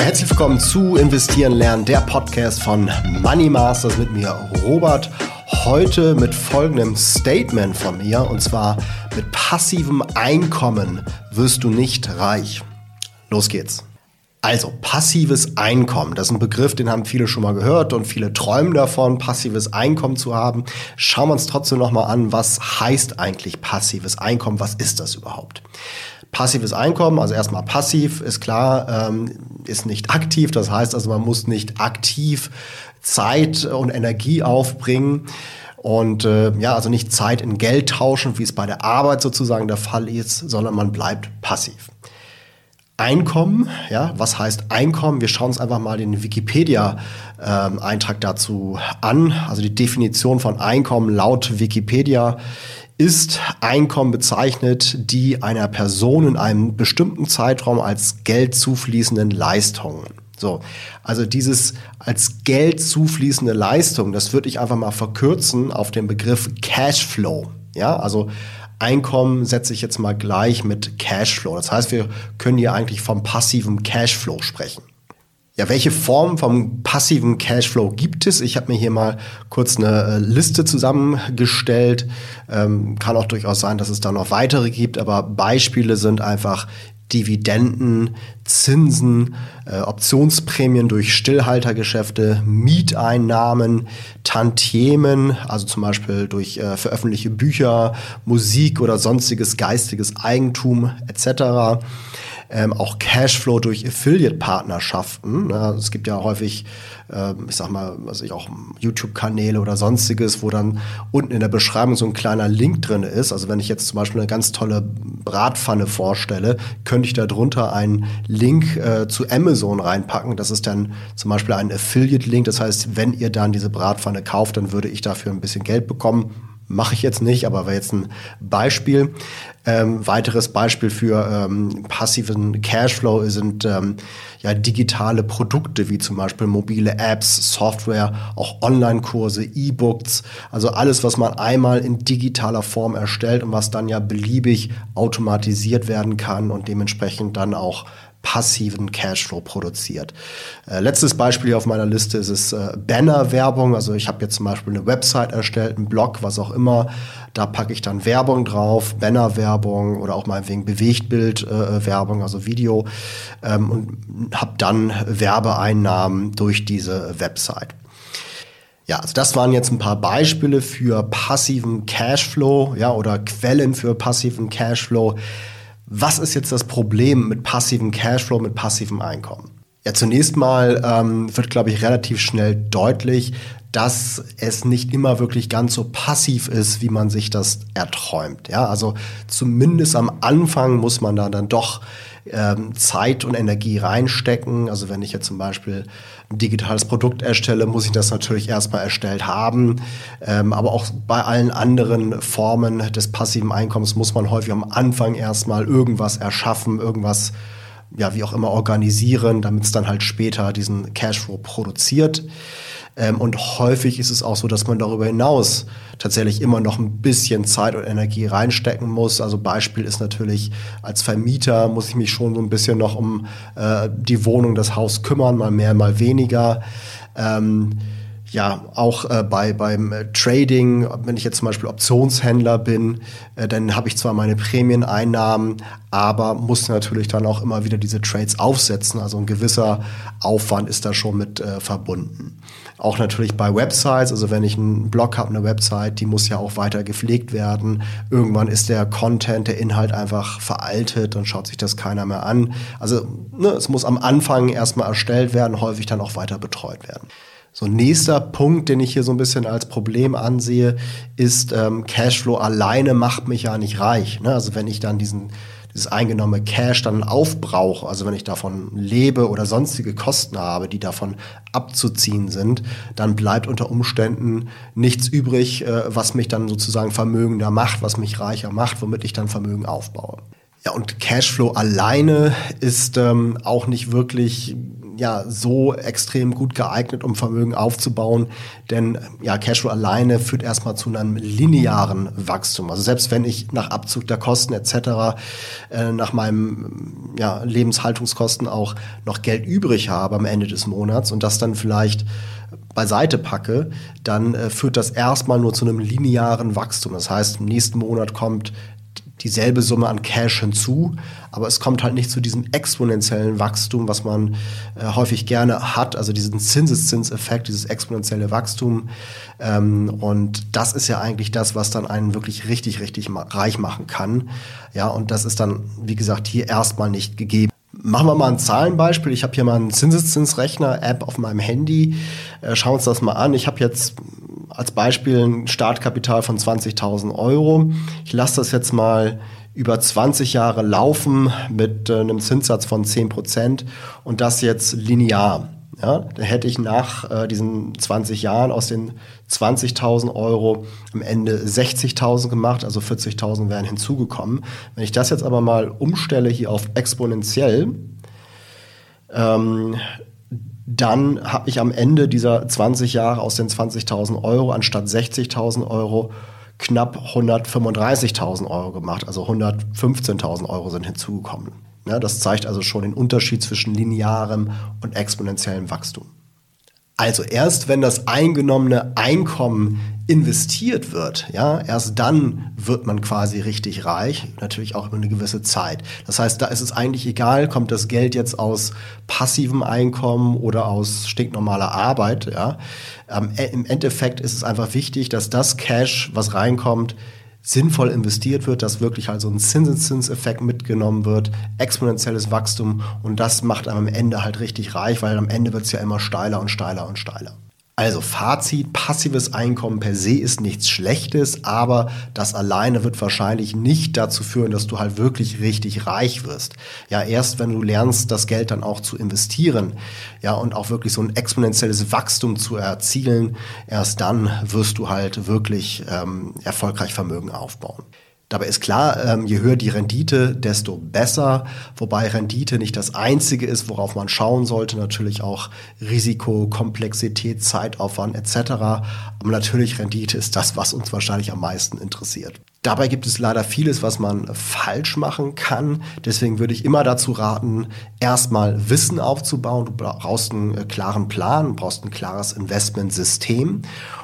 Ja, herzlich willkommen zu Investieren lernen, der Podcast von Money Masters mit mir, Robert. Heute mit folgendem Statement von mir und zwar mit passivem Einkommen wirst du nicht reich. Los geht's. Also, passives Einkommen, das ist ein Begriff, den haben viele schon mal gehört und viele träumen davon, passives Einkommen zu haben. Schauen wir uns trotzdem nochmal an, was heißt eigentlich passives Einkommen, was ist das überhaupt? Passives Einkommen, also erstmal passiv, ist klar, ähm, ist nicht aktiv, das heißt also, man muss nicht aktiv Zeit und Energie aufbringen. Und äh, ja, also nicht Zeit in Geld tauschen, wie es bei der Arbeit sozusagen der Fall ist, sondern man bleibt passiv. Einkommen, ja, was heißt Einkommen? Wir schauen uns einfach mal den Wikipedia-Eintrag ähm, dazu an. Also die Definition von Einkommen laut Wikipedia ist Einkommen bezeichnet, die einer Person in einem bestimmten Zeitraum als Geld zufließenden Leistungen. So, also dieses als Geld zufließende Leistung, das würde ich einfach mal verkürzen auf den Begriff Cashflow. Ja, also Einkommen setze ich jetzt mal gleich mit Cashflow. Das heißt, wir können hier eigentlich vom passiven Cashflow sprechen. Ja, welche Form vom passiven Cashflow gibt es? Ich habe mir hier mal kurz eine äh, Liste zusammengestellt. Ähm, kann auch durchaus sein, dass es da noch weitere gibt, aber Beispiele sind einfach Dividenden, Zinsen, äh, Optionsprämien durch Stillhaltergeschäfte, Mieteinnahmen, Tantiemen, also zum Beispiel durch äh, veröffentlichte Bücher, Musik oder sonstiges geistiges Eigentum etc ähm, auch Cashflow durch Affiliate-Partnerschaften. Ne? Es gibt ja häufig, äh, ich sag mal, was ich auch YouTube-Kanäle oder sonstiges, wo dann unten in der Beschreibung so ein kleiner Link drin ist. Also wenn ich jetzt zum Beispiel eine ganz tolle Bratpfanne vorstelle, könnte ich da drunter einen Link äh, zu Amazon reinpacken. Das ist dann zum Beispiel ein Affiliate-Link. Das heißt, wenn ihr dann diese Bratpfanne kauft, dann würde ich dafür ein bisschen Geld bekommen mache ich jetzt nicht, aber wäre jetzt ein Beispiel. Ähm, weiteres Beispiel für ähm, passiven Cashflow sind ähm, ja digitale Produkte wie zum Beispiel mobile Apps, Software, auch Online-Kurse, E-Books, also alles, was man einmal in digitaler Form erstellt und was dann ja beliebig automatisiert werden kann und dementsprechend dann auch passiven Cashflow produziert. Äh, letztes Beispiel hier auf meiner Liste ist es äh, Banner-Werbung. Also ich habe jetzt zum Beispiel eine Website erstellt, einen Blog, was auch immer. Da packe ich dann Werbung drauf, Banner-Werbung oder auch meinetwegen Bewegtbild-Werbung, äh, also Video ähm, und habe dann Werbeeinnahmen durch diese Website. Ja, also das waren jetzt ein paar Beispiele für passiven Cashflow, ja, oder Quellen für passiven Cashflow. Was ist jetzt das Problem mit passivem Cashflow, mit passivem Einkommen? Ja, zunächst mal ähm, wird, glaube ich, relativ schnell deutlich, dass es nicht immer wirklich ganz so passiv ist, wie man sich das erträumt. Ja, also zumindest am Anfang muss man da dann doch ähm, Zeit und Energie reinstecken. Also wenn ich jetzt zum Beispiel ein digitales Produkt erstelle, muss ich das natürlich erstmal erstellt haben. Ähm, aber auch bei allen anderen Formen des passiven Einkommens muss man häufig am Anfang erstmal irgendwas erschaffen, irgendwas ja, wie auch immer organisieren, damit es dann halt später diesen Cashflow produziert. Ähm, und häufig ist es auch so, dass man darüber hinaus tatsächlich immer noch ein bisschen Zeit und Energie reinstecken muss. Also Beispiel ist natürlich, als Vermieter muss ich mich schon so ein bisschen noch um äh, die Wohnung, das Haus kümmern, mal mehr, mal weniger. Ähm, ja, auch äh, bei, beim äh, Trading, wenn ich jetzt zum Beispiel Optionshändler bin, äh, dann habe ich zwar meine Prämieneinnahmen, aber muss natürlich dann auch immer wieder diese Trades aufsetzen. Also ein gewisser Aufwand ist da schon mit äh, verbunden. Auch natürlich bei Websites, also wenn ich einen Blog habe, eine Website, die muss ja auch weiter gepflegt werden. Irgendwann ist der Content, der Inhalt einfach veraltet und schaut sich das keiner mehr an. Also ne, es muss am Anfang erstmal erstellt werden, häufig dann auch weiter betreut werden. So, nächster Punkt, den ich hier so ein bisschen als Problem ansehe, ist, ähm, Cashflow alleine macht mich ja nicht reich. Ne? Also wenn ich dann diesen, dieses eingenommene Cash dann aufbrauche, also wenn ich davon lebe oder sonstige Kosten habe, die davon abzuziehen sind, dann bleibt unter Umständen nichts übrig, äh, was mich dann sozusagen vermögender macht, was mich reicher macht, womit ich dann Vermögen aufbaue. Ja, und Cashflow alleine ist ähm, auch nicht wirklich ja so extrem gut geeignet, um Vermögen aufzubauen, denn ja Cashflow alleine führt erstmal zu einem linearen Wachstum. Also selbst wenn ich nach Abzug der Kosten etc. Äh, nach meinem ja, Lebenshaltungskosten auch noch Geld übrig habe am Ende des Monats und das dann vielleicht beiseite packe, dann äh, führt das erstmal nur zu einem linearen Wachstum. Das heißt, im nächsten Monat kommt dieselbe Summe an Cash hinzu, aber es kommt halt nicht zu diesem exponentiellen Wachstum, was man äh, häufig gerne hat, also diesen Zinseszinseffekt, dieses exponentielle Wachstum. Ähm, und das ist ja eigentlich das, was dann einen wirklich richtig, richtig reich machen kann. Ja, und das ist dann, wie gesagt, hier erstmal nicht gegeben. Machen wir mal ein Zahlenbeispiel. Ich habe hier mal einen Zinseszinsrechner-App auf meinem Handy. Äh, schauen wir uns das mal an. Ich habe jetzt als Beispiel ein Startkapital von 20.000 Euro. Ich lasse das jetzt mal über 20 Jahre laufen mit äh, einem Zinssatz von 10 Prozent und das jetzt linear. Ja, dann hätte ich nach äh, diesen 20 Jahren aus den 20.000 Euro am Ende 60.000 gemacht, also 40.000 wären hinzugekommen. Wenn ich das jetzt aber mal umstelle hier auf exponentiell, ähm, dann habe ich am Ende dieser 20 Jahre aus den 20.000 Euro anstatt 60.000 Euro knapp 135.000 Euro gemacht, also 115.000 Euro sind hinzugekommen. Ja, das zeigt also schon den Unterschied zwischen linearem und exponentiellem Wachstum. Also erst wenn das eingenommene Einkommen investiert wird, ja, erst dann wird man quasi richtig reich, natürlich auch über eine gewisse Zeit. Das heißt, da ist es eigentlich egal, kommt das Geld jetzt aus passivem Einkommen oder aus stinknormaler Arbeit, ja. Ähm, Im Endeffekt ist es einfach wichtig, dass das Cash, was reinkommt, sinnvoll investiert wird, dass wirklich also ein Zinseszinseffekt mitgenommen wird, exponentielles Wachstum und das macht einem am Ende halt richtig reich, weil am Ende wird es ja immer steiler und steiler und steiler. Also Fazit, passives Einkommen per se ist nichts Schlechtes, aber das alleine wird wahrscheinlich nicht dazu führen, dass du halt wirklich richtig reich wirst. Ja, erst wenn du lernst, das Geld dann auch zu investieren, ja, und auch wirklich so ein exponentielles Wachstum zu erzielen, erst dann wirst du halt wirklich ähm, erfolgreich Vermögen aufbauen. Dabei ist klar, ähm, je höher die Rendite, desto besser. Wobei Rendite nicht das Einzige ist, worauf man schauen sollte. Natürlich auch Risiko, Komplexität, Zeitaufwand etc. Aber natürlich Rendite ist das, was uns wahrscheinlich am meisten interessiert. Dabei gibt es leider vieles, was man falsch machen kann. Deswegen würde ich immer dazu raten, erstmal Wissen aufzubauen. Du brauchst einen äh, klaren Plan, brauchst ein klares Investmentsystem.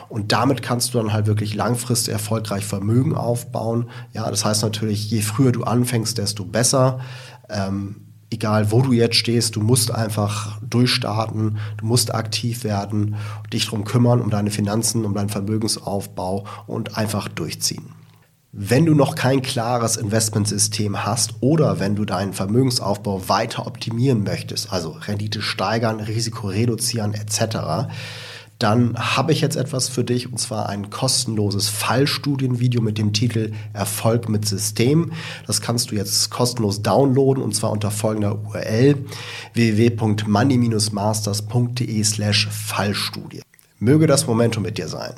Und damit kannst du dann halt wirklich langfristig erfolgreich Vermögen aufbauen. Ja, das heißt natürlich, je früher du anfängst, desto besser. Ähm, egal wo du jetzt stehst, du musst einfach durchstarten, du musst aktiv werden, dich darum kümmern, um deine Finanzen, um deinen Vermögensaufbau und einfach durchziehen. Wenn du noch kein klares Investmentsystem hast oder wenn du deinen Vermögensaufbau weiter optimieren möchtest, also Rendite steigern, Risiko reduzieren etc., dann habe ich jetzt etwas für dich und zwar ein kostenloses Fallstudienvideo mit dem Titel Erfolg mit System. Das kannst du jetzt kostenlos downloaden und zwar unter folgender URL www.money-masters.de slash Fallstudie. Möge das Momentum mit dir sein.